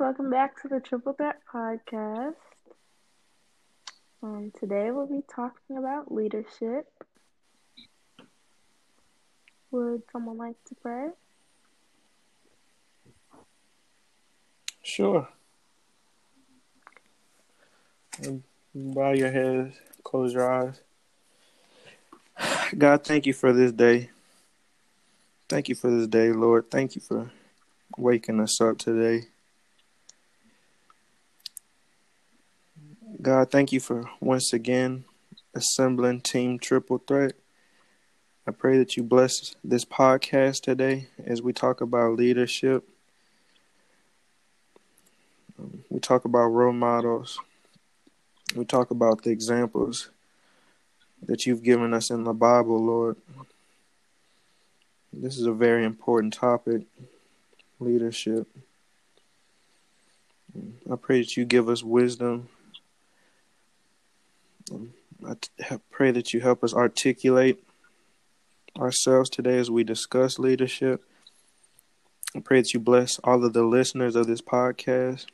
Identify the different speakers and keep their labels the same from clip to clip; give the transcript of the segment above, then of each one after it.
Speaker 1: welcome back to the Triple Threat Podcast. Um, today we'll be talking about leadership. Would someone like to pray?
Speaker 2: Sure. Bow your heads, close your eyes. God, thank you for this day. Thank you for this day, Lord. Thank you for waking us up today. God, thank you for once again assembling Team Triple Threat. I pray that you bless this podcast today as we talk about leadership. Um, we talk about role models. We talk about the examples that you've given us in the Bible, Lord. This is a very important topic leadership. I pray that you give us wisdom. I pray that you help us articulate ourselves today as we discuss leadership. I pray that you bless all of the listeners of this podcast.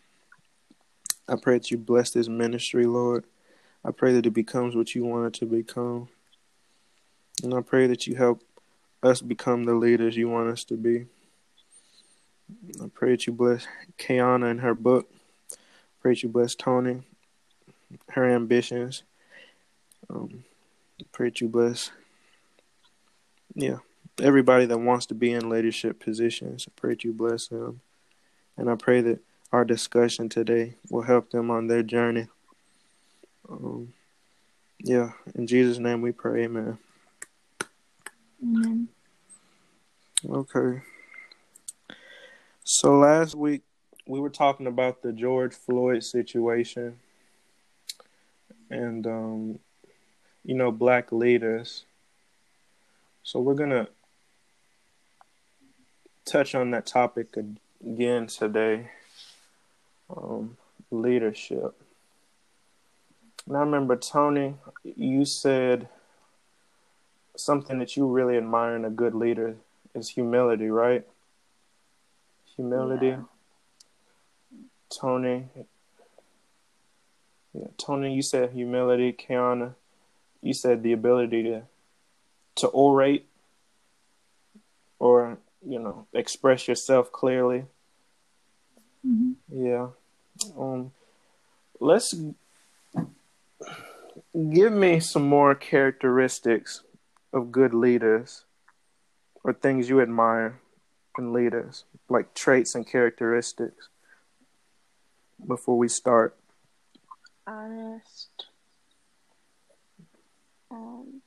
Speaker 2: I pray that you bless this ministry, Lord. I pray that it becomes what you want it to become. And I pray that you help us become the leaders you want us to be. I pray that you bless Kayana and her book. I pray that you bless Tony, her ambitions. Um, pray that you bless, yeah, everybody that wants to be in leadership positions. I pray that you bless them. And I pray that our discussion today will help them on their journey. Um, yeah, in Jesus' name we pray, amen.
Speaker 1: Amen.
Speaker 2: Okay. So last week we were talking about the George Floyd situation and um, you know black leaders. So we're gonna touch on that topic again today. Um, leadership. And I remember Tony, you said something that you really admire in a good leader is humility, right? humility. Yeah. Tony. Yeah, Tony, you said humility. Kiana, you said the ability to to orate or you know express yourself clearly.
Speaker 1: Mm-hmm.
Speaker 2: Yeah. Um. Let's give me some more characteristics of good leaders or things you admire in leaders like traits and characteristics before we start?
Speaker 1: Honest. Um,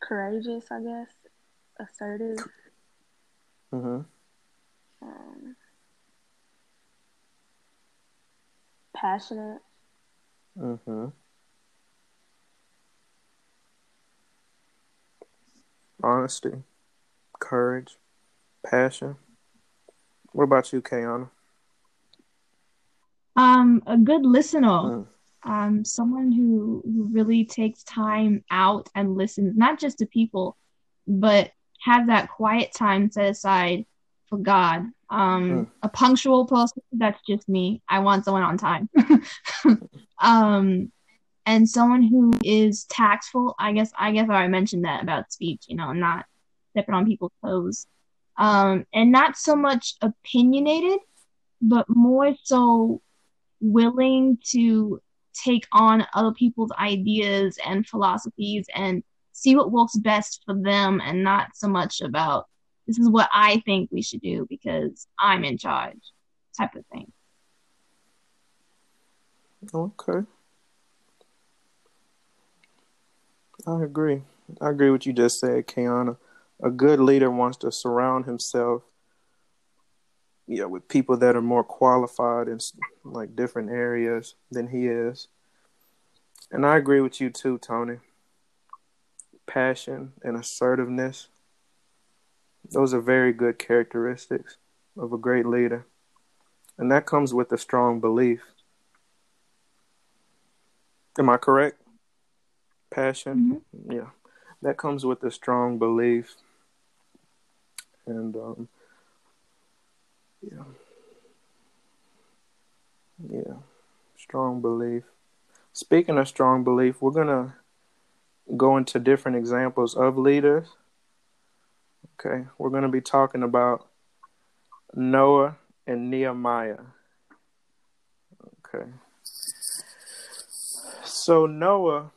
Speaker 1: courageous, I guess. Assertive.
Speaker 2: Mm-hmm.
Speaker 1: Um, passionate.
Speaker 2: Mm-hmm. honesty, courage, passion. What about you, Kayana?
Speaker 3: Um, a good listener. Mm. Um, someone who, who really takes time out and listens, not just to people, but have that quiet time set aside for God. Um, mm. a punctual person, that's just me. I want someone on time. um, and someone who is tactful. I guess I guess I mentioned that about speech, you know, not stepping on people's toes, um, and not so much opinionated, but more so willing to take on other people's ideas and philosophies and see what works best for them, and not so much about this is what I think we should do because I'm in charge, type of thing.
Speaker 2: Okay. I agree. I agree with you just said, Kiana. A good leader wants to surround himself, yeah, with people that are more qualified in like different areas than he is. And I agree with you too, Tony. Passion and assertiveness. Those are very good characteristics of a great leader. And that comes with a strong belief. Am I correct? passion. Mm-hmm. Yeah, that comes with a strong belief. And um, yeah, yeah, strong belief. Speaking of strong belief, we're gonna go into different examples of leaders. Okay, we're gonna be talking about Noah and Nehemiah. Okay. So Noah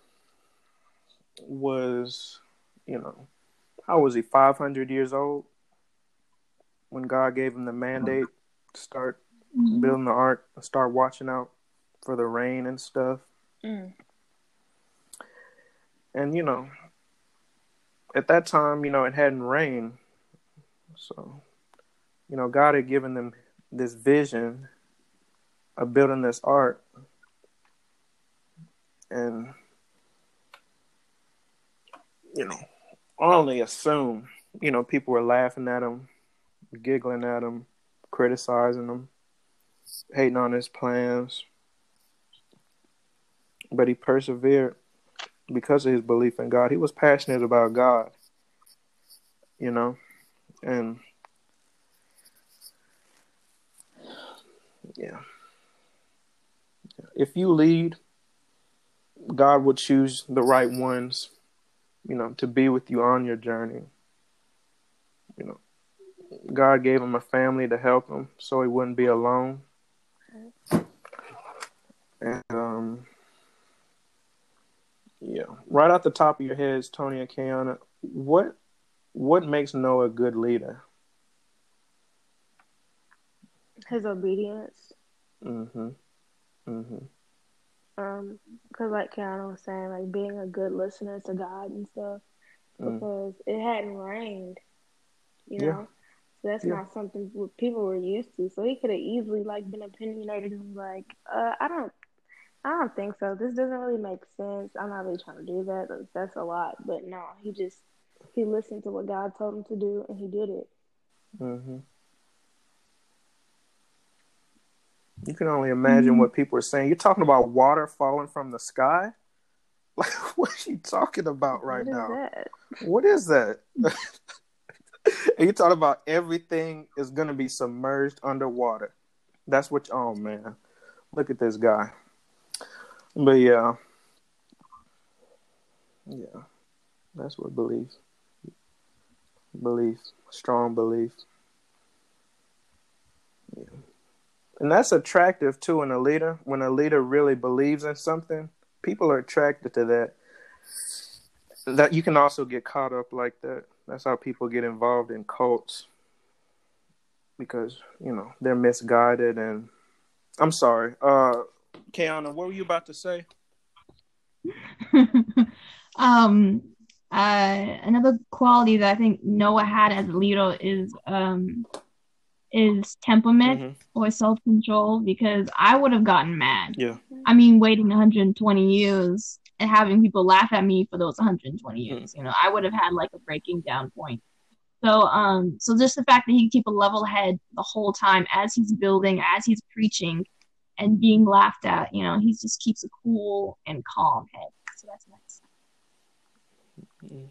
Speaker 2: was, you know, how was he? 500 years old when God gave him the mandate to start mm-hmm. building the ark and start watching out for the rain and stuff. Mm. And, you know, at that time, you know, it hadn't rained. So, you know, God had given them this vision of building this ark. And, you know, I only assume, you know, people were laughing at him, giggling at him, criticizing him, hating on his plans. But he persevered because of his belief in God. He was passionate about God, you know, and yeah. If you lead, God will choose the right ones you know, to be with you on your journey. You know, God gave him a family to help him so he wouldn't be alone. And um, yeah, right off the top of your heads, Tony and Kiana, what what makes Noah a good leader?
Speaker 1: His obedience.
Speaker 2: Mhm. Mhm.
Speaker 1: Um, because like Kiana was saying, like being a good listener to God and stuff, mm. because it hadn't rained, you know. Yeah. So that's yeah. not something people were used to. So he could have easily like been opinionated and like, uh, I don't, I don't think so. This doesn't really make sense. I'm not really trying to do that. That's a lot. But no, he just he listened to what God told him to do and he did it.
Speaker 2: Mhm. You can only imagine mm-hmm. what people are saying. You're talking about water falling from the sky? Like, what are you talking about right
Speaker 1: what
Speaker 2: now?
Speaker 1: That?
Speaker 2: What is that? you're talking about everything is to be submerged underwater. That's what, oh man. Look at this guy. But yeah. Yeah. That's what belief. Belief. Strong belief. Yeah and that's attractive too in a leader. When a leader really believes in something, people are attracted to that. That you can also get caught up like that. That's how people get involved in cults because you know they're misguided. And I'm sorry, uh, Kiana, what were you about to say?
Speaker 3: um, uh, another quality that I think Noah had as a leader is um is temperament mm-hmm. or self control because I would have gotten mad.
Speaker 2: Yeah.
Speaker 3: I mean, waiting 120 years and having people laugh at me for those 120 mm. years, mm-hmm. you know, I would have had like a breaking down point. So, um, so just the fact that he can keep a level head the whole time as he's building, as he's preaching, and being laughed at, you know, he just keeps a cool and calm head. So that's nice. Mm-hmm.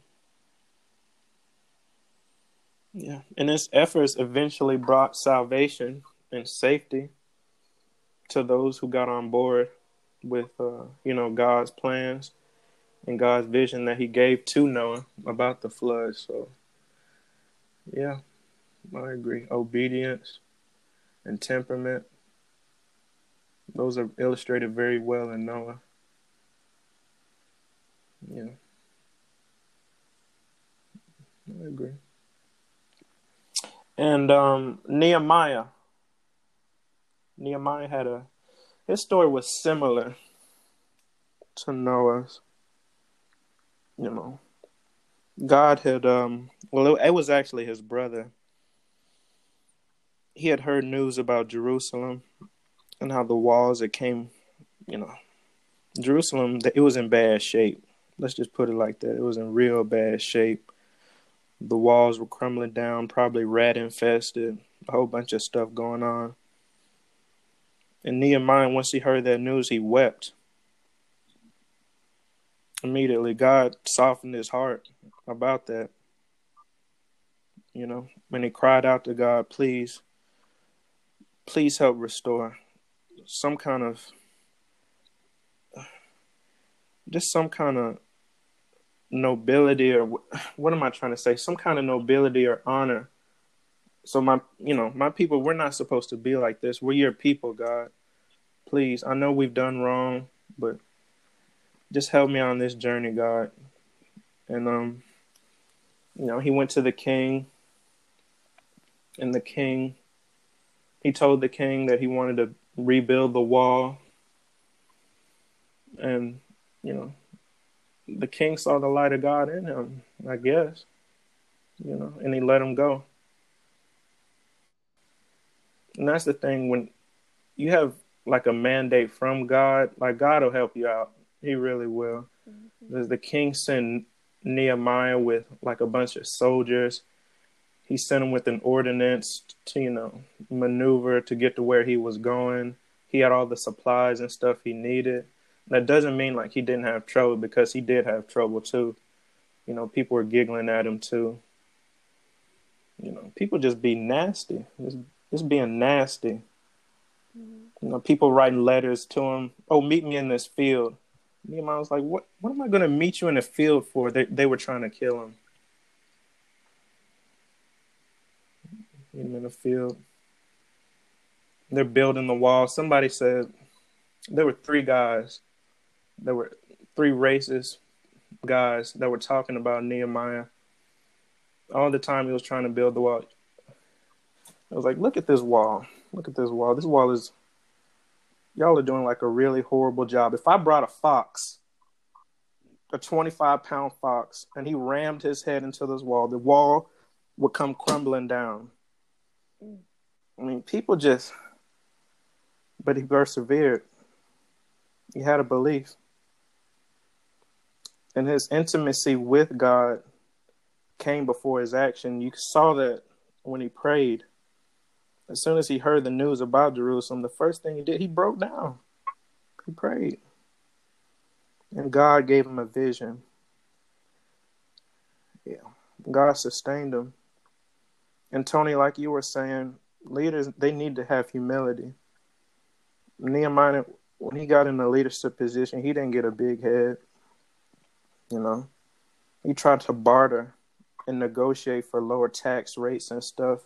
Speaker 2: Yeah, and his efforts eventually brought salvation and safety to those who got on board with, uh, you know, God's plans and God's vision that He gave to Noah about the flood. So, yeah, I agree. Obedience and temperament; those are illustrated very well in Noah. Yeah, I agree. And um, Nehemiah, Nehemiah had a his story was similar to Noah's. You know, God had um well it, was actually his brother. He had heard news about Jerusalem and how the walls it came, you know, Jerusalem it was in bad shape. Let's just put it like that. It was in real bad shape. The walls were crumbling down, probably rat infested, a whole bunch of stuff going on. And Nehemiah, once he heard that news, he wept. Immediately, God softened his heart about that. You know, when he cried out to God, please, please help restore some kind of just some kind of nobility or what am I trying to say? Some kind of nobility or honor. So my, you know, my people, we're not supposed to be like this. We're your people, God. Please, I know we've done wrong, but just help me on this journey, God. And um, you know, he went to the king, and the king, he told the king that he wanted to rebuild the wall, and you know, the king saw the light of God in him, I guess, you know, and he let him go. And that's the thing when you have like a mandate from God, like God will help you out. He really will. Mm-hmm. The king sent Nehemiah with like a bunch of soldiers. He sent him with an ordinance to, you know, maneuver to get to where he was going. He had all the supplies and stuff he needed. That doesn't mean like he didn't have trouble because he did have trouble too. You know, people were giggling at him too. You know, people just be nasty. Just, just being nasty. You know, people writing letters to him. Oh, meet me in this field. Nehemiah was like, "What? What am I going to meet you in the field for?" They they were trying to kill him. Meet him in the field. They're building the wall. Somebody said there were three guys there were three racist guys that were talking about Nehemiah all the time he was trying to build the wall. I was like, look at this wall. Look at this wall. This wall is y'all are doing like a really horrible job. If I brought a fox, a 25 pound fox, and he rammed his head into this wall, the wall would come crumbling down. I mean, people just, but he persevered. He had a belief and his intimacy with God came before his action. You saw that when he prayed. As soon as he heard the news about Jerusalem, the first thing he did, he broke down. He prayed. And God gave him a vision. Yeah. God sustained him. And Tony, like you were saying, leaders they need to have humility. Nehemiah, when he got in the leadership position, he didn't get a big head. You know, he tried to barter and negotiate for lower tax rates and stuff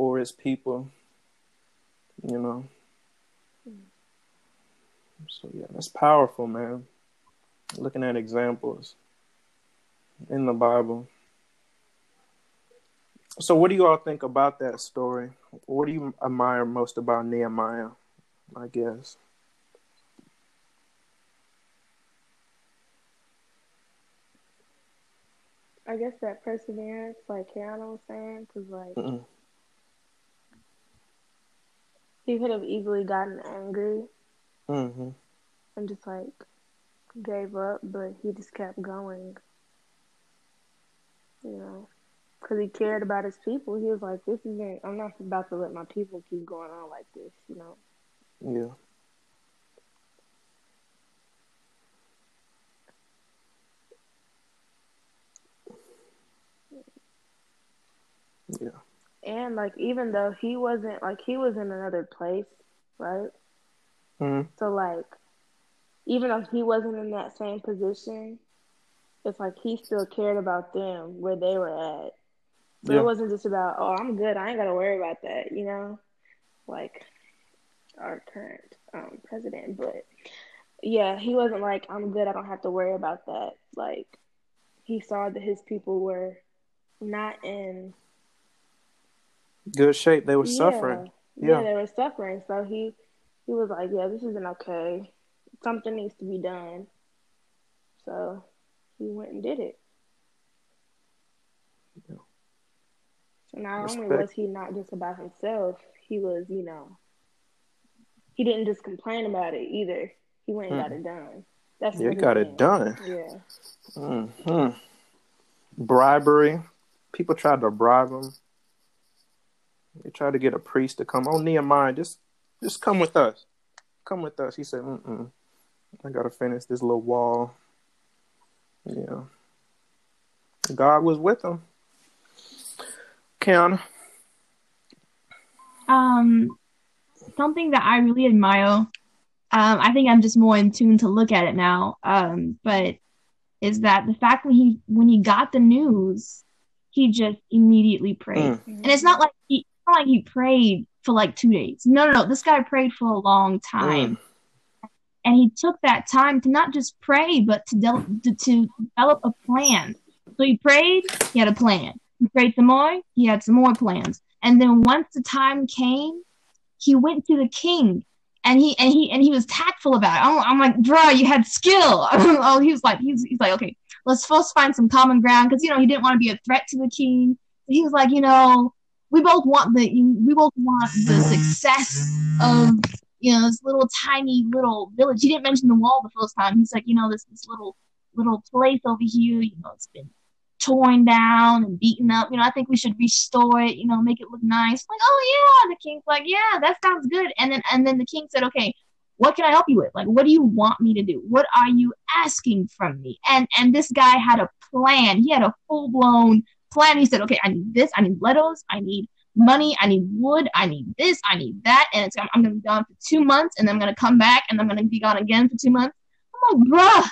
Speaker 2: for his people. You know. So yeah, that's powerful, man. Looking at examples in the Bible. So what do you all think about that story? What do you admire most about Nehemiah, I guess?
Speaker 1: I guess that perseverance, like Kiana was saying, because like Mm-mm. He could have easily gotten angry mm-hmm. and just like gave up, but he just kept going. You know, because he cared about his people. He was like, "This isn't. I'm not about to let my people keep going on like this." You know.
Speaker 2: Yeah.
Speaker 1: Yeah. And like even though he wasn't like he was in another place, right? Mm-hmm. So like even though he wasn't in that same position, it's like he still cared about them where they were at. So yeah. it wasn't just about, oh, I'm good. I ain't got to worry about that, you know, like our current um, president. But yeah, he wasn't like, I'm good. I don't have to worry about that. Like he saw that his people were not in
Speaker 2: good shape. They were yeah. suffering.
Speaker 1: Yeah. yeah, they were suffering. So he he was like, "Yeah, this isn't okay. Something needs to be done." So he went and did it. Yeah. So not Respect. only was he not just about himself, he was, you know, he didn't just complain about it either. He went and got hmm. it done.
Speaker 2: That's he got it done.
Speaker 1: Yeah.
Speaker 2: hmm Bribery. People tried to bribe him. They tried to get a priest to come. Oh, Nehemiah, just just come with us. Come with us. He said, Mm-mm. I gotta finish this little wall. Yeah. God was with him. Kiana?
Speaker 3: Um, something that I really admire. Um, I think I'm just more in tune to look at it now. Um, but is that the fact when he when he got the news, he just immediately prayed, mm. and it's not like he not like he prayed for like two days. No, no, no. This guy prayed for a long time. Mm. And he took that time to not just pray, but to, de- to, develop a plan. So he prayed, he had a plan. He prayed some more, he had some more plans. And then once the time came, he went to the king and he and he and he was tactful about it. I'm, I'm like, bro, you had skill. oh, he was like, he's, he's like, okay, let's first find some common ground because you know he didn't want to be a threat to the king. He was like, you know, we both want the we both want the success of you know this little tiny little village. He didn't mention the wall the first time. He's like, you know, this this little little place over here. You know, it's been torn down and beaten up. You know, I think we should restore it. You know, make it look nice. Like, oh yeah, the king's like, yeah, that sounds good. And then and then the king said, okay, what can I help you with? Like, what do you want me to do? What are you asking from me? And and this guy had a plan. He had a full blown plan. He said, okay, I need this. I need letters. I need money. I need wood. I need this. I need that. And it's I'm, I'm gonna be gone for two months, and then I'm gonna come back, and I'm gonna be gone again for two months. I'm like, bruh,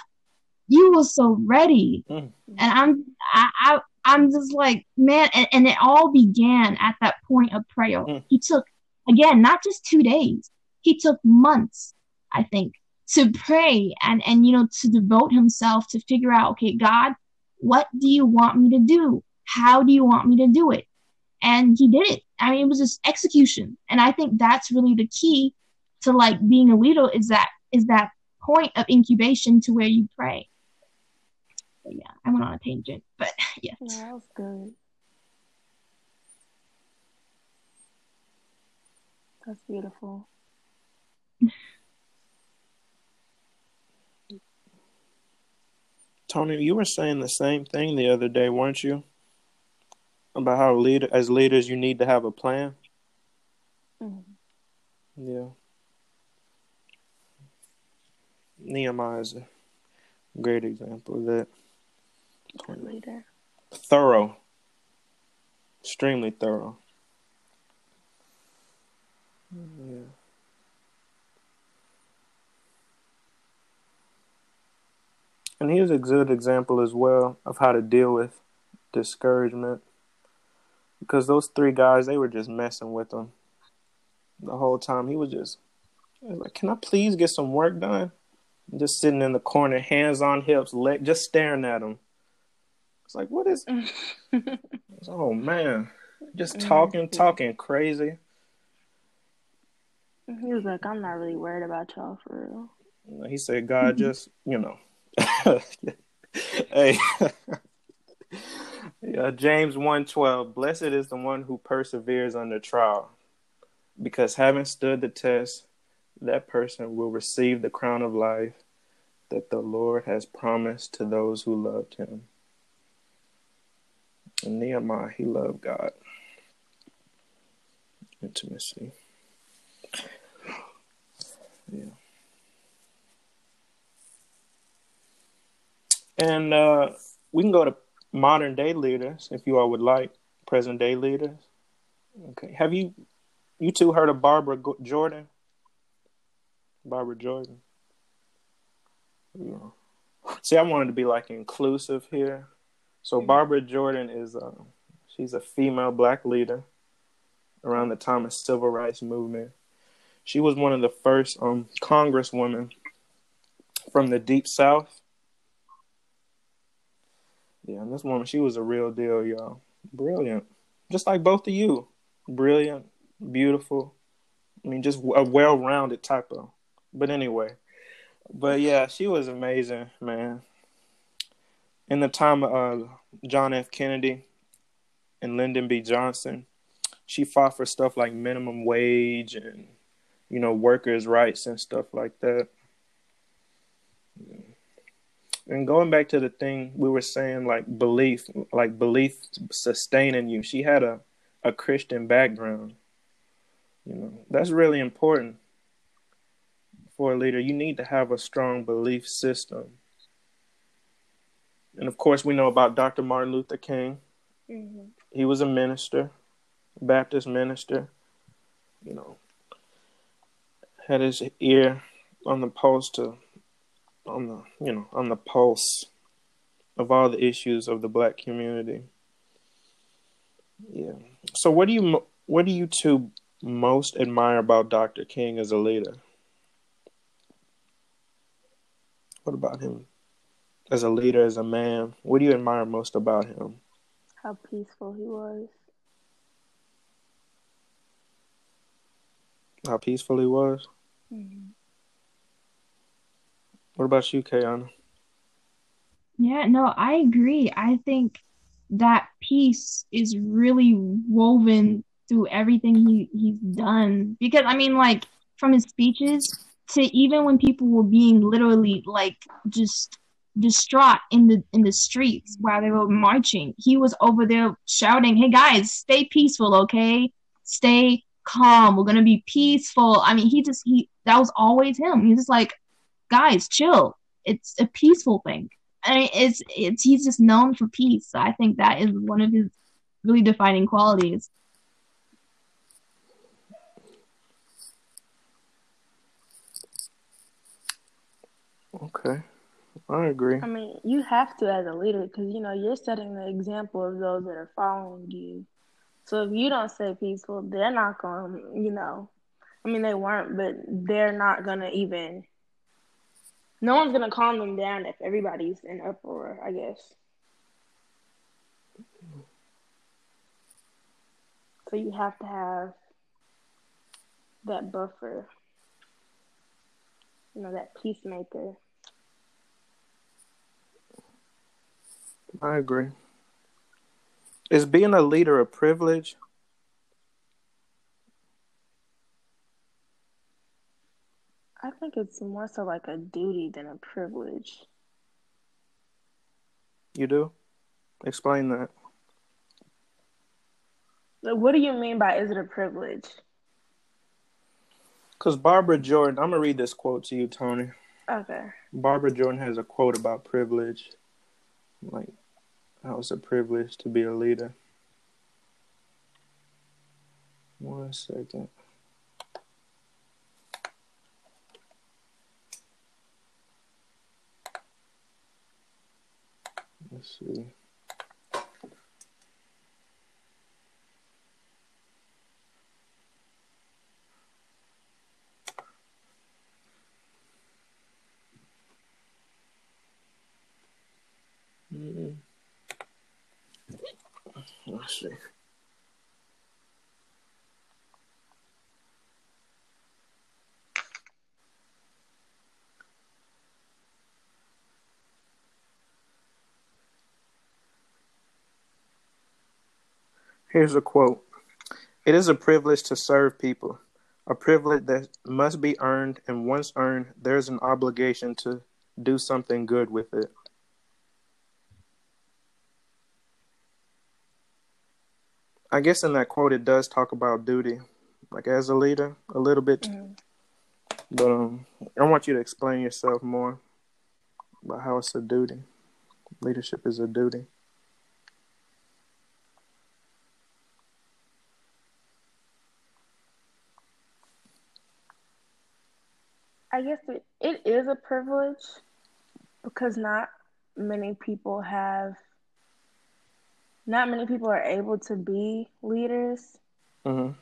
Speaker 3: you were so ready. Mm. And I'm I, I I'm just like, man, and, and, it all began at that point of prayer. Mm. He took again, not just two days, he took months, I think, to pray and and you know to devote himself to figure out, okay, God, what do you want me to do? How do you want me to do it? And he did it. I mean, it was just execution. And I think that's really the key to like being a leader is that is that point of incubation to where you pray yeah, I went on a tangent, but yeah.
Speaker 1: Yeah, that was good. That's beautiful.
Speaker 2: Tony, you were saying the same thing the other day, weren't you? About how leader as leaders you need to have a plan. Mm-hmm. Yeah. Nehemiah is a great example of that.
Speaker 1: Good leader.
Speaker 2: Thorough. Extremely thorough. Yeah. And he was a good example as well of how to deal with discouragement. Because those three guys, they were just messing with him the whole time. He was just was like, Can I please get some work done? Just sitting in the corner, hands on hips, leg, just staring at him. It's like, what is? oh man, just mm-hmm. talking, talking crazy.
Speaker 1: He was like, I'm not really worried about y'all for
Speaker 2: real. He said, God just, you know. hey. Yeah, James 1:12, blessed is the one who perseveres under trial, because having stood the test, that person will receive the crown of life that the Lord has promised to those who loved him. And Nehemiah, he loved God. Intimacy. Yeah. And uh, we can go to modern day leaders if you all would like, present day leaders. Okay. Have you, you two heard of Barbara Jordan? Barbara Jordan. Yeah. See, I wanted to be like inclusive here. So Barbara Jordan is uh, she's a female black leader around the time of civil rights movement. She was one of the first um, congresswomen from the deep south. Yeah, and this woman, she was a real deal, y'all. Brilliant. Just like both of you. Brilliant, beautiful. I mean, just a well rounded type of. But anyway. But yeah, she was amazing, man in the time of uh, John F. Kennedy and Lyndon B. Johnson, she fought for stuff like minimum wage and you know workers' rights and stuff like that. And going back to the thing we were saying, like belief, like belief sustaining you. She had a a Christian background. You know that's really important for a leader. You need to have a strong belief system and of course, we know about Dr. Martin Luther King Mm-hmm. He was a minister, Baptist minister. You know, had his ear on the pulse to, on the you know on the pulse of all the issues of the black community. Yeah. So, what do you what do you two most admire about Dr. King as a leader? What about him as a leader, as a man? What do you admire most about him?
Speaker 1: How peaceful he was.
Speaker 2: How peaceful he was? Mm-hmm. What about you, Kayana?
Speaker 3: Yeah, no, I agree. I think that peace is really woven through everything he, he's done. Because I mean, like from his speeches to even when people were being literally like just distraught in the in the streets while they were marching, he was over there shouting, "Hey guys, stay peaceful, okay? Stay calm. We're gonna be peaceful." I mean, he just he that was always him. He's just like, "Guys, chill. It's a peaceful thing." I mean, it's it's he's just known for peace. So I think that is one of his really defining qualities.
Speaker 2: Okay, I agree.
Speaker 1: I mean, you have to as a leader because you know you're setting the example of those that are following you. So if you don't say peaceful, they're not going. to You know, I mean, they weren't, but they're not gonna even no one's gonna calm them down if everybody's in uproar, I guess. So you have to have that buffer, you know, that peacemaker.
Speaker 2: I agree. Is being a leader a privilege?
Speaker 1: I think it's more so like a duty than a privilege.
Speaker 2: You do? Explain that.
Speaker 1: What do you mean by is it a privilege?
Speaker 2: Because Barbara Jordan, I'm going to read this quote to you, Tony.
Speaker 1: Okay.
Speaker 2: Barbara Jordan has a quote about privilege. Like, how it's a privilege to be a leader. One second. Let's see. Mm-hmm. Let's see. Here's a quote It is a privilege to serve people, a privilege that must be earned, and once earned, there's an obligation to do something good with it. I guess in that quote, it does talk about duty, like as a leader, a little bit. Mm-hmm. But um, I want you to explain yourself more about how it's a duty. Leadership is a duty.
Speaker 1: I guess it, it is a privilege because not many people have, not many people are able to be leaders. Mm-hmm.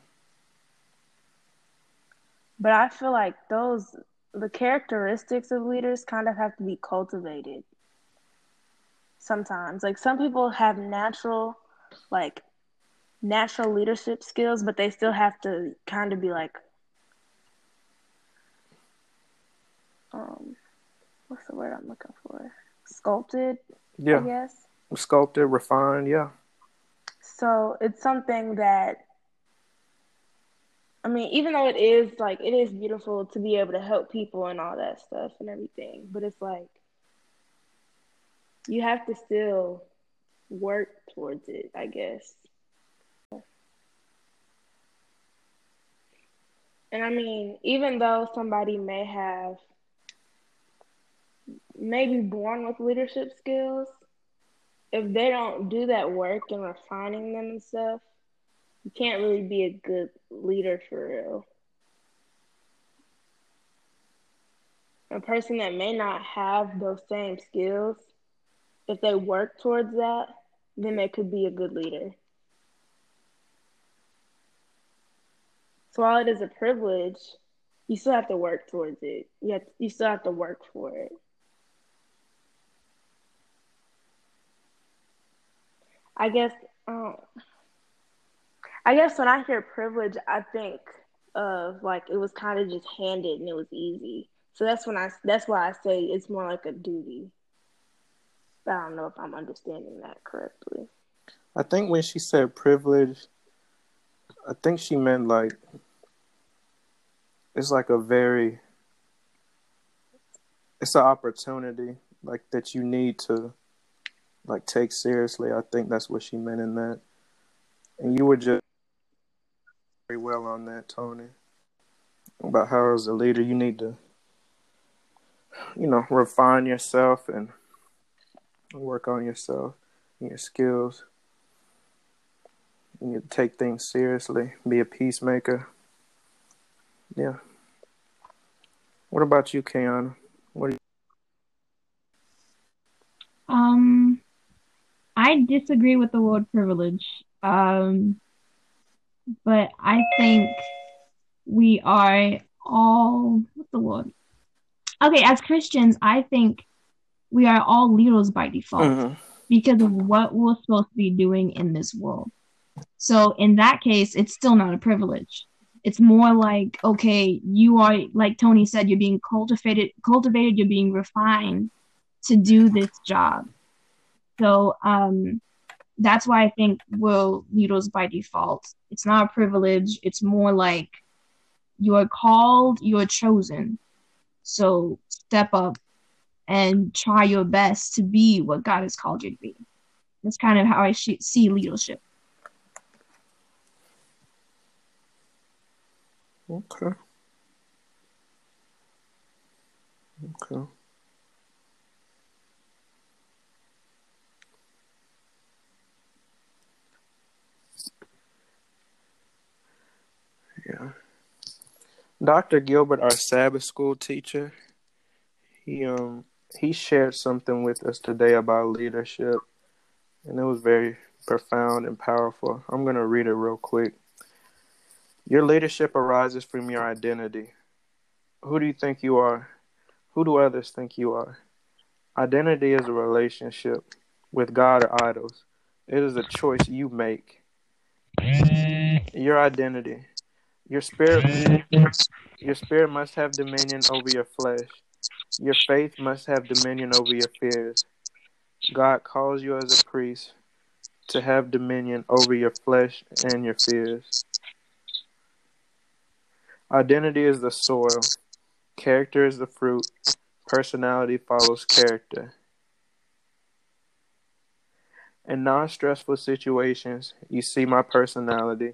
Speaker 1: But I feel like those, the characteristics of leaders kind of have to be cultivated sometimes. Like some people have natural, like, natural leadership skills, but they still have to kind of be like um what's the word I'm looking for? Sculpted. Yeah. I guess.
Speaker 2: Sculpted, refined, yeah.
Speaker 1: So it's something that I mean, even though it is like it is beautiful to be able to help people and all that stuff and everything, but it's like you have to still work towards it, I guess. And I mean, even though somebody may have maybe born with leadership skills, if they don't do that work and refining them and stuff, you can't really be a good leader for real. A person that may not have those same skills, if they work towards that, then they could be a good leader. So while it is a privilege, you still have to work towards it. You have, you still have to work for it. I guess um, I guess when I hear privilege, I think of like it was kind of just handed and it was easy. So that's when I that's why I say it's more like a duty. But I don't know if I'm understanding that correctly.
Speaker 2: I think when she said privilege, I think she meant like it's like a very it's an opportunity like that you need to like take seriously. I think that's what she meant in that. And you were just very well on that, Tony. About how as a leader you need to you know, refine yourself and work on yourself and your skills. You need to take things seriously, be a peacemaker. Yeah. What about you, Kiana? What you
Speaker 3: um I disagree with the word privilege. Um, but I think we are all what's the word? Okay, as Christians, I think we are all leaders by default mm-hmm. because of what we're supposed to be doing in this world. So in that case, it's still not a privilege. It's more like, okay, you are like Tony said, you're being cultivated cultivated, you're being refined to do this job. So um, that's why I think we're leaders by default. It's not a privilege. It's more like you are called, you are chosen. So step up and try your best to be what God has called you to be. That's kind of how I sh- see leadership.
Speaker 2: Okay. Okay. Yeah. Dr. Gilbert, our Sabbath school teacher, he um he shared something with us today about leadership, and it was very profound and powerful. I'm gonna read it real quick. Your leadership arises from your identity. Who do you think you are? Who do others think you are? Identity is a relationship with God or idols. It is a choice you make. Your identity. Your spirit, your spirit must have dominion over your flesh. Your faith must have dominion over your fears. God calls you as a priest to have dominion over your flesh and your fears. Identity is the soil, character is the fruit, personality follows character. In non stressful situations, you see my personality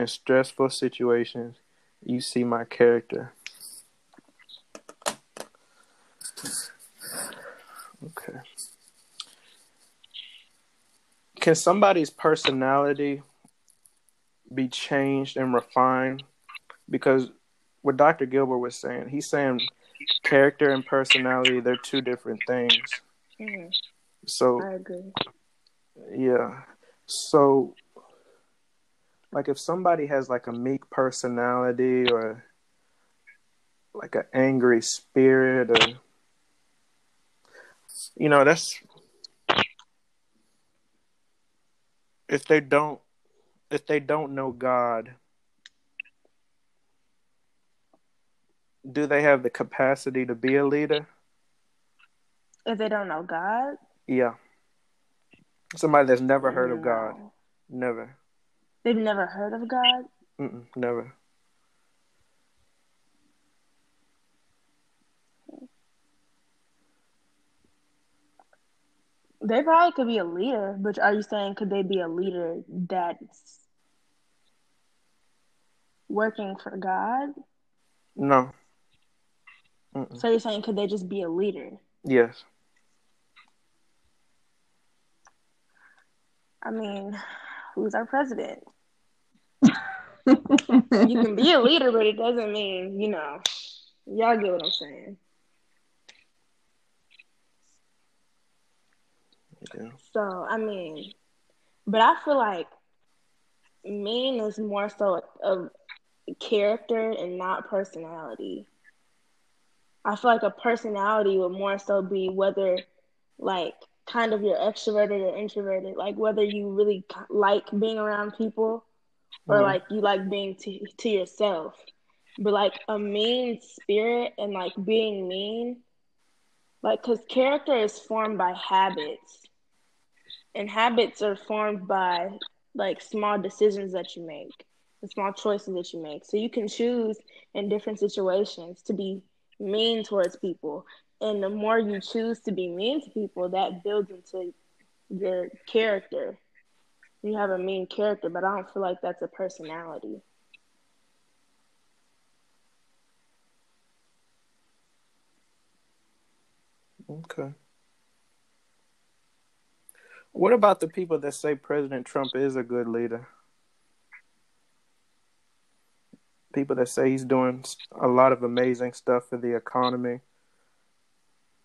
Speaker 2: in stressful situations, you see my character. Okay. Can somebody's personality be changed and refined? Because what Dr. Gilbert was saying, he's saying character and personality, they're two different things. Mm-hmm. So,
Speaker 1: I agree.
Speaker 2: Yeah. So, like if somebody has like a meek personality or like an angry spirit or you know that's if they don't if they don't know God do they have the capacity to be a leader?
Speaker 1: If they don't know God?
Speaker 2: Yeah. Somebody that's never heard no. of God. Never
Speaker 1: They've never heard of God?
Speaker 2: Mm-mm, never.
Speaker 1: They probably could be a leader, but are you saying could they be a leader that's working for God?
Speaker 2: No.
Speaker 1: Mm-mm. So you're saying could they just be a leader?
Speaker 2: Yes.
Speaker 1: I mean, who's our president? you can be a leader, but it doesn't mean, you know, y'all get what I'm saying. Yeah. So, I mean, but I feel like mean is more so of character and not personality. I feel like a personality would more so be whether, like, kind of you're extroverted or introverted, like whether you really like being around people or mm-hmm. like you like being to, to yourself. But like a mean spirit and like being mean, like, because character is formed by habits, and habits are formed by like small decisions that you make the small choices that you make. So you can choose in different situations to be mean towards people. And the more you choose to be mean to people, that builds into your character. You have a mean character, but I don't feel like that's a personality.
Speaker 2: Okay. What about the people that say President Trump is a good leader? people that say he's doing a lot of amazing stuff for the economy,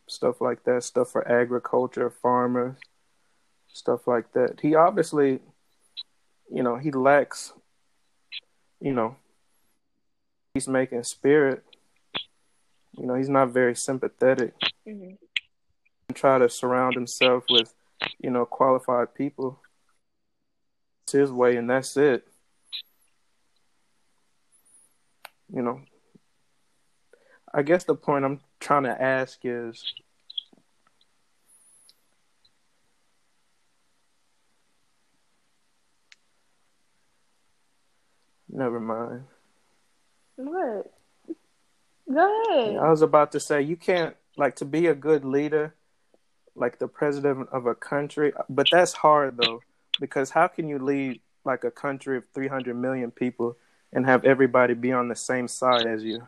Speaker 2: stuff like that, stuff for agriculture, farmers, stuff like that. He obviously, you know, he lacks, you know, he's making spirit. You know, he's not very sympathetic. Mm-hmm. Try to surround himself with, you know, qualified people. It's his way, and that's it you know, I guess the point I'm trying to ask is Never mind.
Speaker 1: What? Go ahead.
Speaker 2: I was about to say you can't like to be a good leader, like the president of a country, but that's hard though because how can you lead like a country of 300 million people and have everybody be on the same side as you.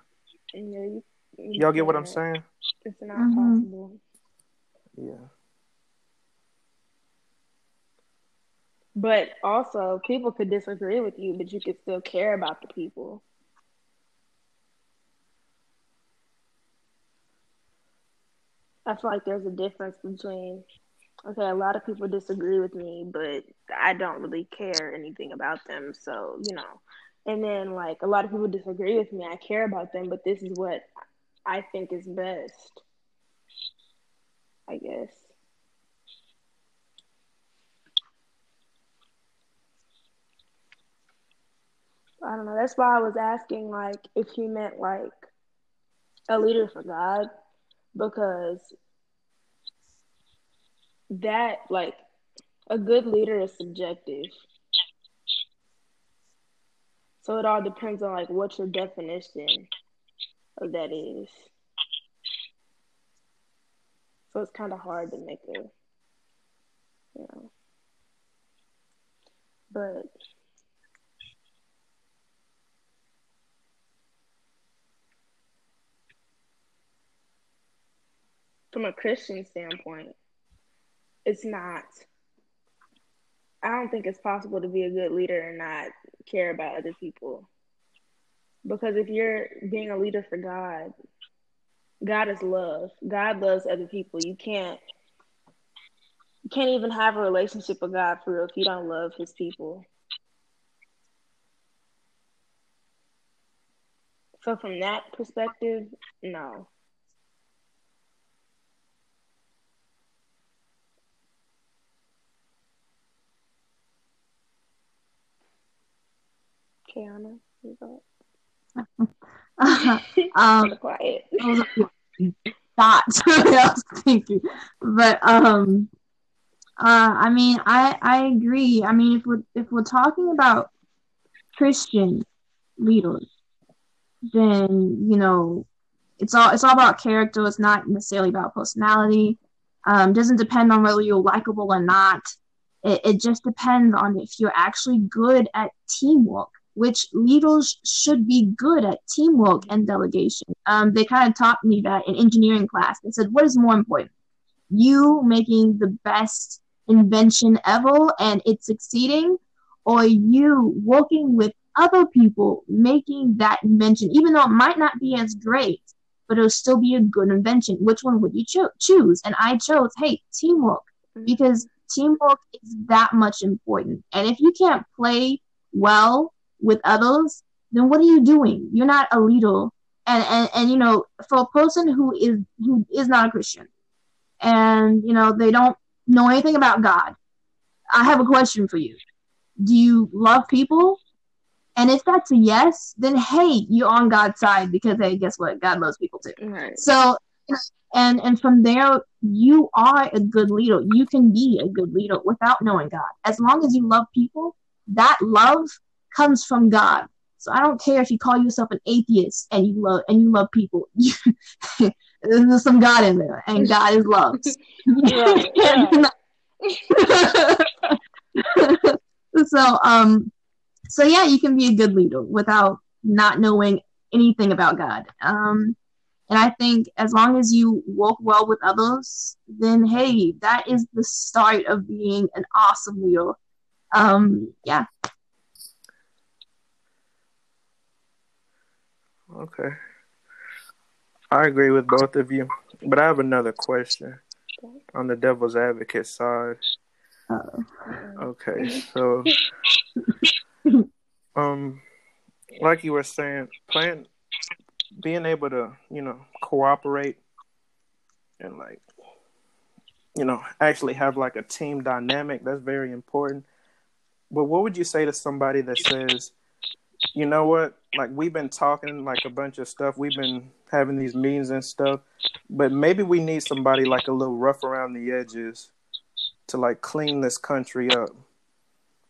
Speaker 2: Yeah, you, you all get what I'm saying?
Speaker 1: It's not mm-hmm. possible.
Speaker 2: Yeah.
Speaker 1: But also, people could disagree with you, but you could still care about the people. I feel like there's a difference between okay, a lot of people disagree with me, but I don't really care anything about them. So, you know, and then like a lot of people disagree with me. I care about them, but this is what I think is best. I guess. I don't know. That's why I was asking, like, if he meant like a leader for God, because that, like, a good leader is subjective. So it all depends on like what your definition that is. So it's kind of hard to make a, you know, but from a Christian standpoint, it's not I don't think it's possible to be a good leader and not care about other people. Because if you're being a leader for God, God is love. God loves other people. You can't you can't even have a relationship with God for real if you don't love his people. So from that perspective, no. Kiana, you go. um, quiet.
Speaker 3: thoughts. I was thinking, but um, uh, I mean, I I agree. I mean, if we're if we're talking about Christian leaders, then you know, it's all it's all about character. It's not necessarily about personality. Um, doesn't depend on whether you're likable or not. It, it just depends on if you're actually good at teamwork which leaders should be good at teamwork and delegation. Um, they kind of taught me that in engineering class. They said, what is more important? You making the best invention ever and it's succeeding, or you working with other people making that invention, even though it might not be as great, but it'll still be a good invention. Which one would you cho- choose? And I chose, hey, teamwork, mm-hmm. because teamwork is that much important. And if you can't play well with others, then what are you doing? You're not a leader. And, and, and you know, for a person who is who is not a Christian, and you know they don't know anything about God, I have a question for you. Do you love people? And if that's a yes, then hey, you're on God's side because hey, guess what? God loves people too. Right. So and and from there you are a good leader. You can be a good leader without knowing God. As long as you love people, that love comes from God. So I don't care if you call yourself an atheist and you love and you love people. There's some God in there, and God is love. so um so yeah, you can be a good leader without not knowing anything about God. Um, and I think as long as you work well with others, then hey, that is the start of being an awesome leader. Um, yeah.
Speaker 2: Okay. I agree with both of you, but I have another question on the devil's advocate side. Uh-oh. Okay, so um, like you were saying, playing, being able to, you know, cooperate and like, you know, actually have like a team dynamic. That's very important. But what would you say to somebody that says, you know what, like we've been talking like a bunch of stuff, we've been having these meetings and stuff, but maybe we need somebody like a little rough around the edges to like clean this country up.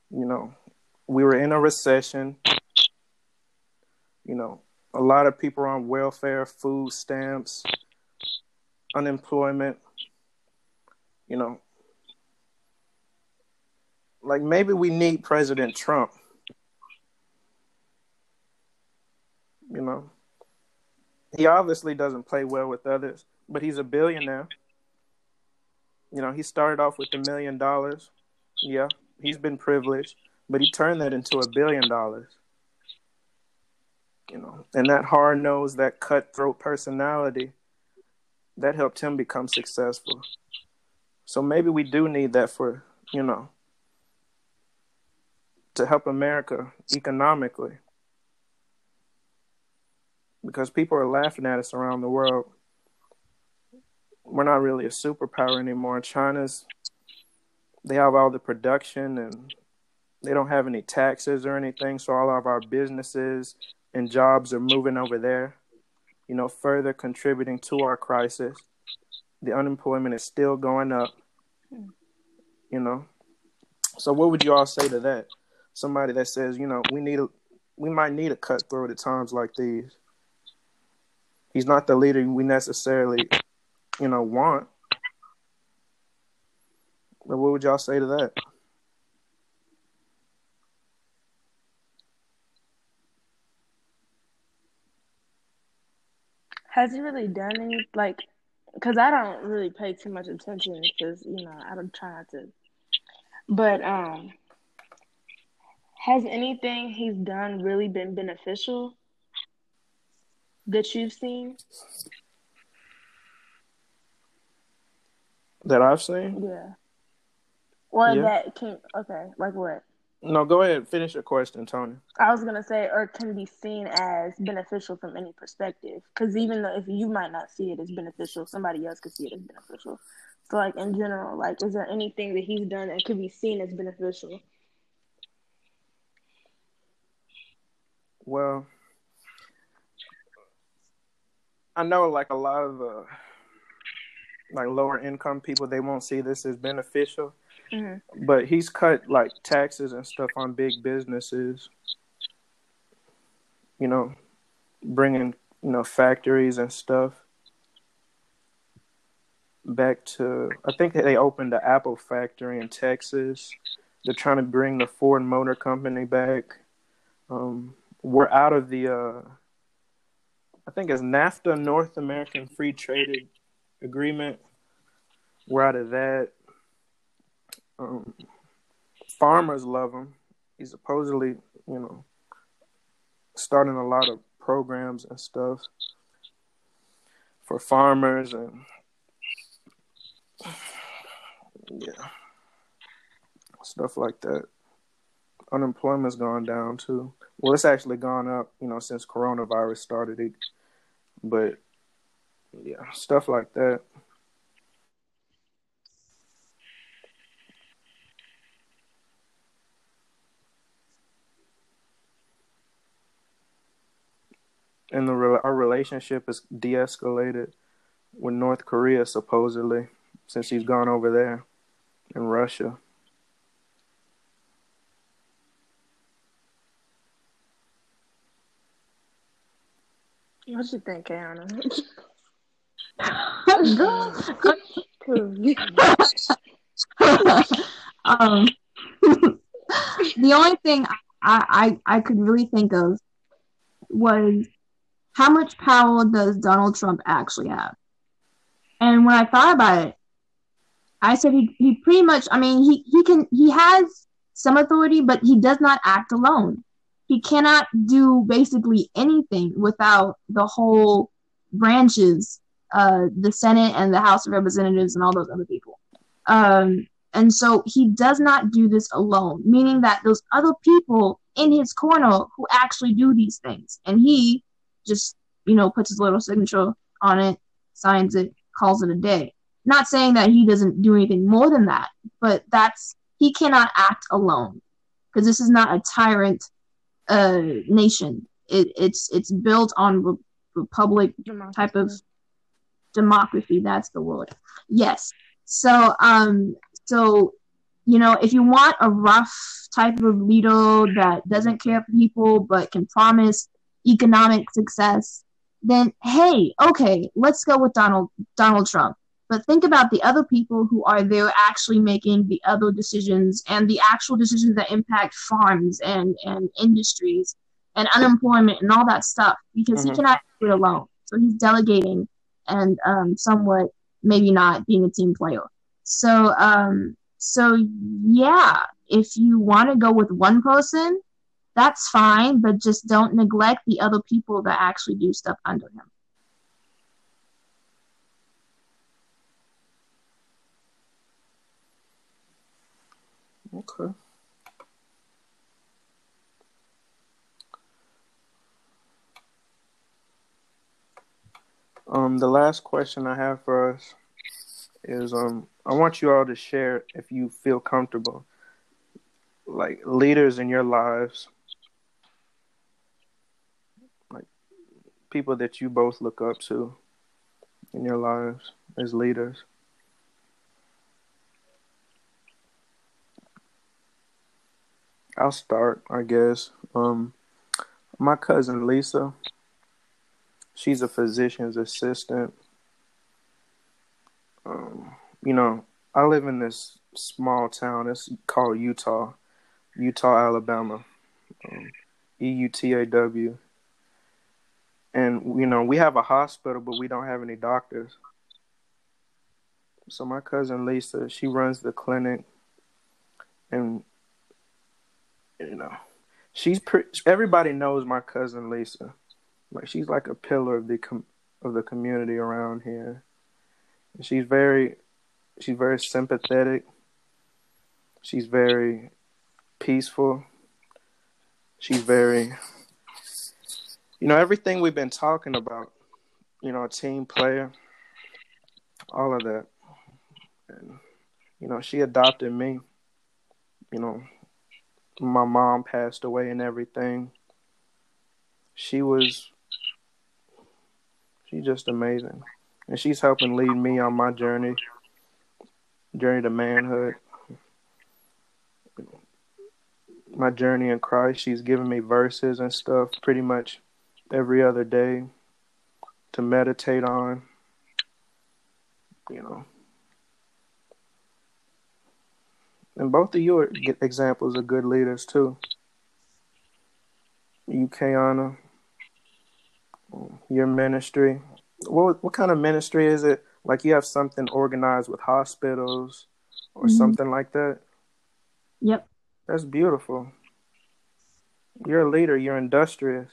Speaker 2: You know, we were in a recession. You know, a lot of people are on welfare, food stamps, unemployment. You know, like maybe we need President Trump. You know, he obviously doesn't play well with others, but he's a billionaire. You know, he started off with a million dollars. Yeah, he's been privileged but he turned that into a billion dollars. You know, and that hard nosed, that cutthroat personality, that helped him become successful. So maybe we do need that for, you know, to help America economically. Because people are laughing at us around the world. We're not really a superpower anymore. China's they have all the production and they don't have any taxes or anything, so all of our businesses and jobs are moving over there. You know, further contributing to our crisis. The unemployment is still going up. You know, so what would you all say to that? Somebody that says, you know, we need a, we might need a cutthroat at times like these. He's not the leader we necessarily, you know, want. But what would y'all say to that?
Speaker 1: Has he really done any like? Because I don't really pay too much attention because you know I don't try not to. But um, has anything he's done really been beneficial that you've seen?
Speaker 2: That I've seen?
Speaker 1: Yeah. Or yeah. that can okay, like what?
Speaker 2: No, go ahead. Finish your question, Tony.
Speaker 1: I was gonna say, or can be seen as beneficial from any perspective. Because even though if you might not see it as beneficial, somebody else could see it as beneficial. So, like in general, like, is there anything that he's done that could be seen as beneficial?
Speaker 2: Well, I know, like a lot of the like lower income people, they won't see this as beneficial Mm-hmm. But he's cut like taxes and stuff on big businesses. You know, bringing you know factories and stuff back to. I think they opened the Apple factory in Texas. They're trying to bring the Ford Motor Company back. Um, we're out of the. Uh, I think it's NAFTA, North American Free Trade Agreement. We're out of that Um, farmers love him. He's supposedly, you know, starting a lot of programs and stuff for farmers and yeah, stuff like that. Unemployment's gone down too. Well, it's actually gone up, you know, since coronavirus started. But yeah, stuff like that. and the our relationship is de-escalated with North Korea supposedly since he's gone over there in Russia.
Speaker 1: What you think, Anna?
Speaker 3: um, the only thing I, I I could really think of was how much power does Donald Trump actually have? And when I thought about it, I said he, he pretty much I mean he, he can he has some authority, but he does not act alone. He cannot do basically anything without the whole branches, uh, the Senate and the House of Representatives and all those other people. Um, and so he does not do this alone, meaning that those other people in his corner who actually do these things. And he just you know puts his little signature on it, signs it, calls it a day. Not saying that he doesn't do anything more than that, but that's he cannot act alone because this is not a tyrant uh, nation. It, it's it's built on re- republic democracy. type of democracy. That's the word. Yes. So um so you know if you want a rough type of leader that doesn't care for people but can promise economic success, then hey, okay, let's go with Donald Donald Trump. But think about the other people who are there actually making the other decisions and the actual decisions that impact farms and, and industries and unemployment and all that stuff because mm-hmm. he cannot do it alone. So he's delegating and um, somewhat maybe not being a team player. So um, so yeah, if you want to go with one person, that's fine, but just don't neglect the other people that actually do stuff under him.
Speaker 2: Okay. Um, the last question I have for us is um, I want you all to share if you feel comfortable, like leaders in your lives like people that you both look up to in your lives as leaders? I'll start, I guess. Um, my cousin Lisa, she's a physician's assistant. Um, you know, I live in this small town. It's called Eutaw, Eutaw, Alabama. Um, e U T A W and you know we have a hospital but we don't have any doctors so my cousin lisa she runs the clinic and you know she's pretty. everybody knows my cousin lisa like she's like a pillar of the com- of the community around here she's very she's very sympathetic she's very peaceful she's very you know, everything we've been talking about, you know, a team player, all of that. And, you know, she adopted me. You know, my mom passed away and everything. She was, she's just amazing. And she's helping lead me on my journey, journey to manhood. My journey in Christ, she's giving me verses and stuff pretty much every other day to meditate on, you know. And both of you are examples of good leaders too. You, Kiana, your ministry. What what kind of ministry is it? Like you have something organized with hospitals or mm-hmm. something like that?
Speaker 3: Yep.
Speaker 2: That's beautiful. You're a leader. You're industrious.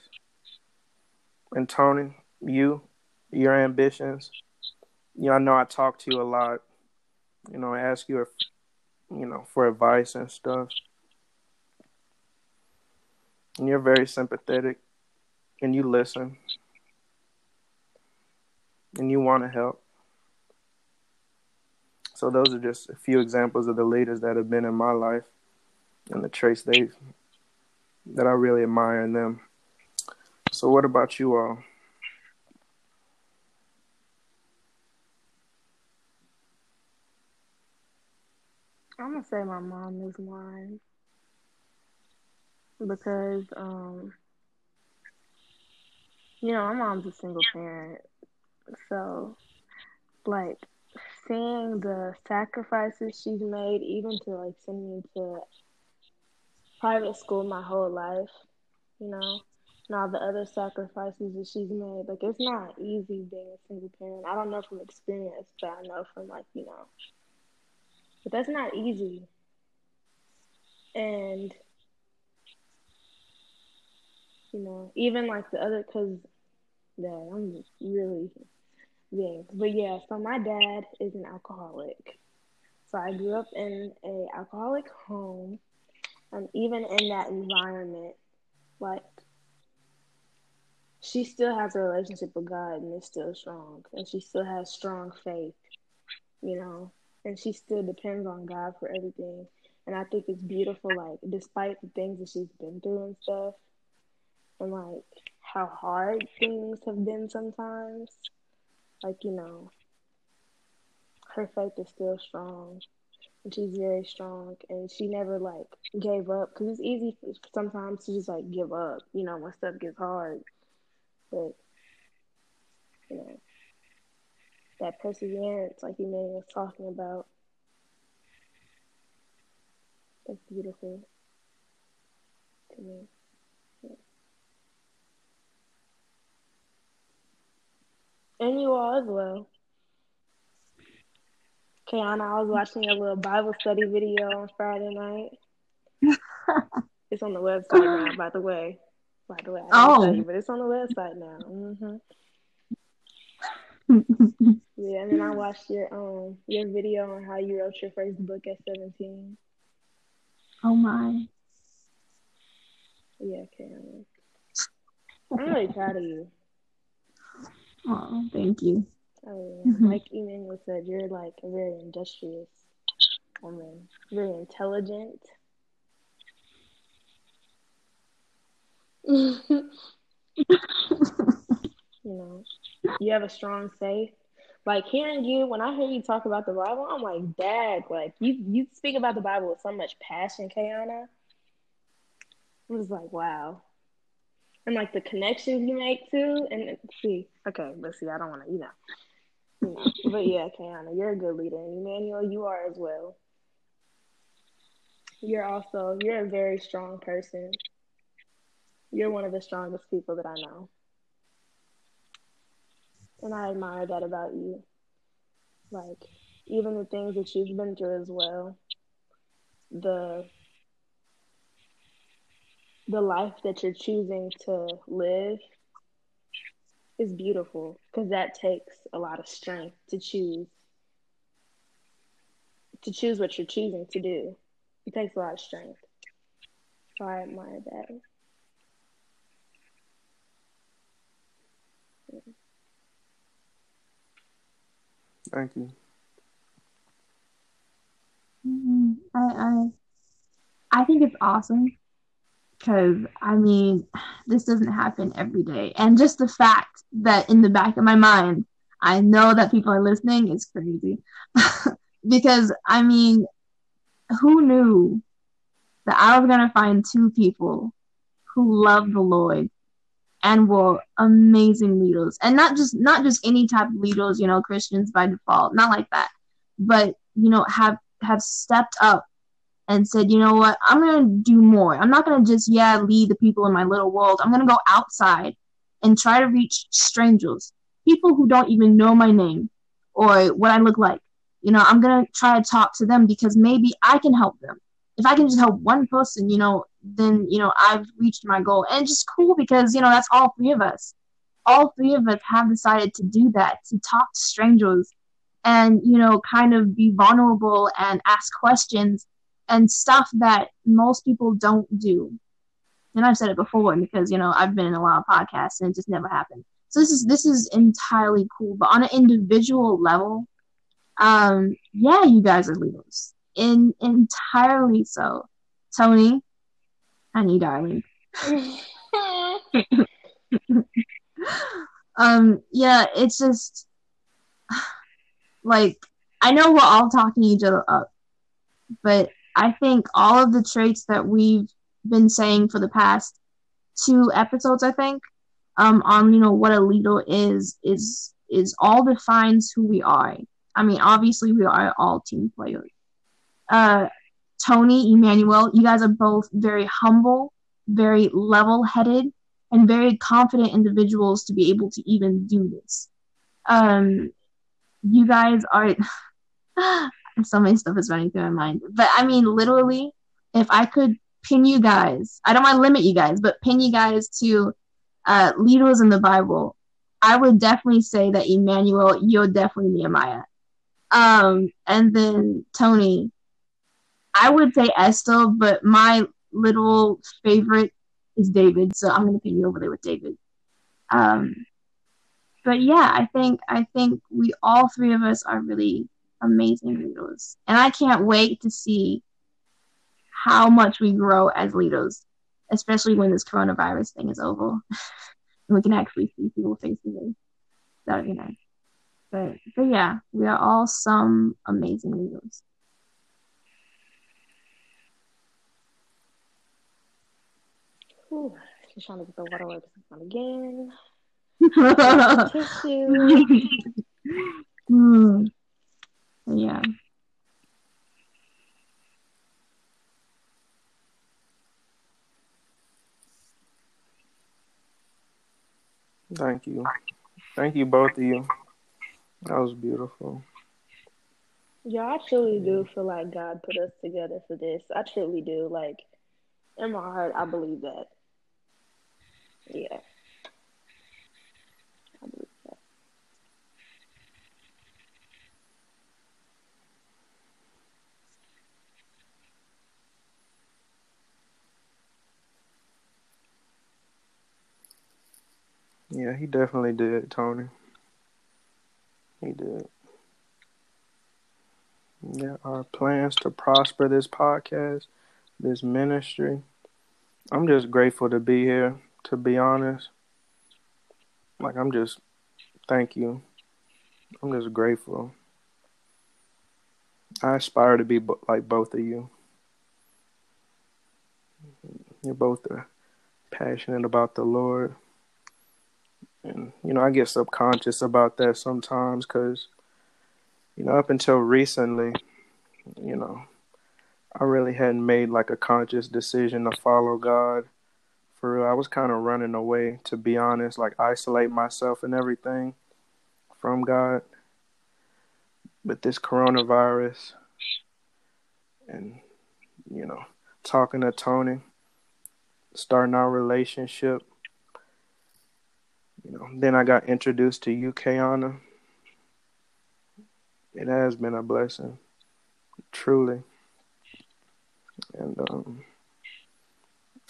Speaker 2: And Tony, you, your ambitions. You know, I know I talk to you a lot. You know, I ask you, you know, for advice and stuff. And you're very sympathetic, and you listen, and you want to help. So those are just a few examples of the leaders that have been in my life and the traits they that I really admire in them. So what about you all?
Speaker 1: I'm gonna say my mom is mine because um you know my mom's a single parent. So like seeing the sacrifices she's made even to like send me to private school my whole life you know and all the other sacrifices that she's made like it's not easy being a single parent. I don't know from experience but i know from like you know but that's not easy and you know, even like the other, cause yeah, I'm really being, but yeah. So my dad is an alcoholic. So I grew up in a alcoholic home, and even in that environment, like she still has a relationship with God and it's still strong, and she still has strong faith, you know, and she still depends on God for everything. And I think it's beautiful, like despite the things that she's been through and stuff, and like how hard things have been sometimes. Like, you know, her faith is still strong and she's very strong and she never like gave up because it's easy sometimes to just like give up, you know, when stuff gets hard. But, you know, that perseverance, like Emmanuel was talking about, that's beautiful to me. And you all as well. Kiana, I was watching a little Bible study video on Friday night. it's on the website now, by the way. By the way, oh. you, but it's on the website now. Mm-hmm. Yeah, and then I watched your um your video on how you wrote your first book at seventeen.
Speaker 3: Oh my.
Speaker 1: Yeah, Kiana. I'm really proud of you.
Speaker 3: Oh, thank you.
Speaker 1: Oh, yeah. mm-hmm. Like Emmanuel said, you're like a very industrious woman, very intelligent. you know, you have a strong faith. Like hearing you, when I hear you talk about the Bible, I'm like, Dad, like you you speak about the Bible with so much passion, Kiana. I was like, wow and like the connections you make too. And see, okay, let's see, I don't want to, you know. Mm, but yeah, Kiana, you're a good leader, and Emmanuel, you are as well. You're also you're a very strong person. You're one of the strongest people that I know. And I admire that about you. Like, even the things that you've been through as well. The the life that you're choosing to live is beautiful because that takes a lot of strength to choose to choose what you're choosing to do. It takes a lot of strength. So I admire that.
Speaker 2: Thank you.
Speaker 3: Mm-hmm. I I I think it's awesome because I mean, this doesn't happen every day. And just the fact that in the back of my mind, I know that people are listening is crazy. because I mean, who knew that I was gonna find two people who love the Lord and were amazing leaders, and not just not just any type of leaders, you know, Christians by default, not like that, but you know, have have stepped up and said, you know what, I'm to do more. I'm not to just, yeah, lead the people in my little world. I'm to go outside and try to reach strangers, people who don't even know my name or what I look like. You know, I'm to try to talk to them because maybe I can help them. if I can just help one person, you know, then you know I've reached my goal. And just cool because you know that's all three of us. All three of us have decided to do that to talk to strangers and you know kind of be vulnerable and ask questions and stuff that most people don't do. And I've said it before because you know I've been in a lot of podcasts and it just never happened. So this is this is entirely cool. But on an individual level, um, yeah, you guys are leaders. In entirely so. Tony, honey darling. um, yeah, it's just like I know we're all talking each other up, but I think all of the traits that we've been saying for the past two episodes, I think, um, on you know what a leader is is is all defines who we are. I mean, obviously we are all team players. Uh, Tony, Emmanuel, you guys are both very humble, very level-headed, and very confident individuals to be able to even do this. Um, you guys are so many stuff is running through my mind. But I mean, literally, if I could pin you guys, I don't want to limit you guys, but pin you guys to uh, leaders in the Bible, I would definitely say that Emmanuel, you're definitely Nehemiah. Um, and then Tony, I would say Esther, but my little favorite is David, so I'm gonna pin you over there with David. Um, but yeah, I think I think we all three of us are really amazing leaders, and I can't wait to see how much we grow as leaders, especially when this coronavirus thing is over and we can actually see people face to face. That'd be nice. But but yeah, we are all some amazing leaders.
Speaker 1: Ooh, just trying to get the water away again tissue.
Speaker 3: mm. Yeah.
Speaker 2: Thank you. Thank you, both of you. That was beautiful.
Speaker 1: Yeah, I truly do feel like God put us together for this. I truly do. Like, in my heart, I believe that. Yeah.
Speaker 2: Yeah, he definitely did, Tony. He did. Yeah, our plans to prosper this podcast, this ministry. I'm just grateful to be here, to be honest. Like, I'm just, thank you. I'm just grateful. I aspire to be like both of you. You're both are passionate about the Lord. And, you know, I get subconscious about that sometimes because, you know, up until recently, you know, I really hadn't made like a conscious decision to follow God. For real, I was kind of running away, to be honest, like isolate myself and everything from God. But this coronavirus and, you know, talking to Tony, starting our relationship, you know, then I got introduced to you, Kiana. It has been a blessing, truly. And um,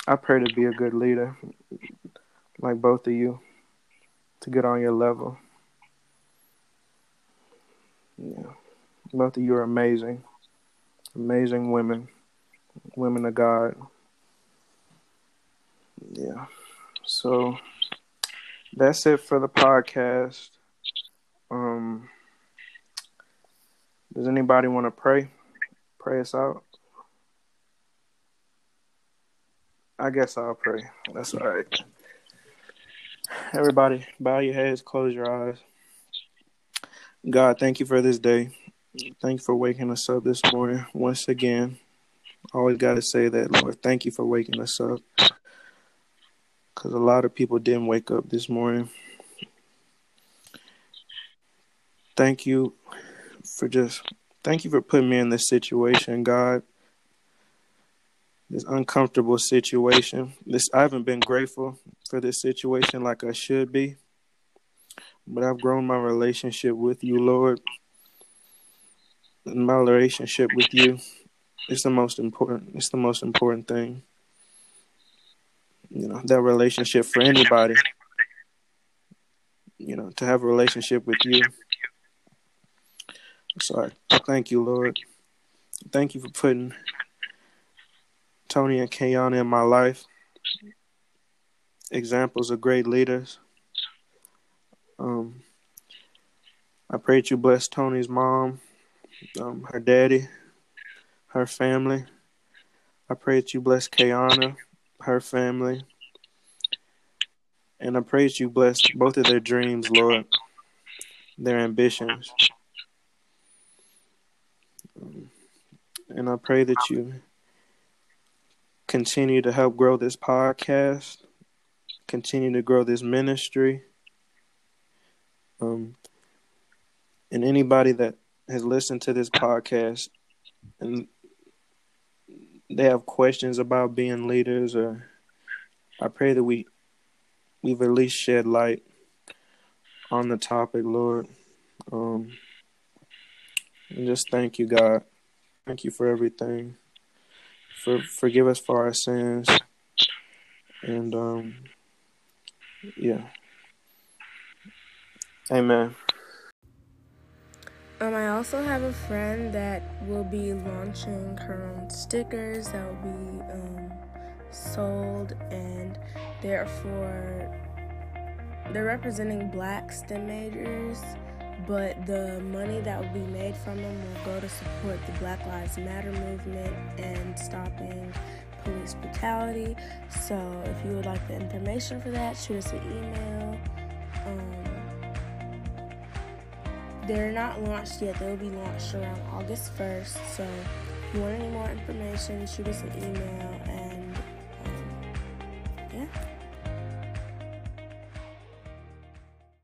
Speaker 2: I pray to be a good leader, like both of you, to get on your level. Yeah, both of you are amazing, amazing women, women of God. Yeah, so that's it for the podcast. Um, does anybody want to pray? Pray us out. I guess I'll pray. That's all right. Everybody, bow your heads, close your eyes. God, thank you for this day. Thank you for waking us up this morning once again. Always got to say that, Lord. Thank you for waking us up because a lot of people didn't wake up this morning. Thank you for just thank you for putting me in this situation, God. This uncomfortable situation. This I haven't been grateful for this situation like I should be. But I've grown my relationship with you, Lord. And my relationship with you is the most important it's the most important thing. You know, that relationship for anybody. You know, to have a relationship with you. Sorry. Thank you, Lord. Thank you for putting Tony and Kiana in my life. Examples of great leaders. Um, I pray that you bless Tony's mom, um, her daddy, her family. I pray that you bless Kiana, her family. And I pray that you bless both of their dreams, Lord, their ambitions. Um, and I pray that you continue to help grow this podcast, continue to grow this ministry. Um, and anybody that has listened to this podcast and they have questions about being leaders or I pray that we we've at least shed light on the topic, Lord. Um, and just thank you, God. Thank you for everything. For forgive us for our sins. And um yeah. Amen.
Speaker 4: Um, I also have a friend that will be launching her own stickers that will be um, sold, and they're for they're representing Black STEM majors but the money that will be made from them will go to support the Black Lives Matter movement and stopping police brutality. So if you would like the information for that, shoot us an email. Um, they're not launched yet. They'll be launched around August 1st. So if you want any more information, shoot us an email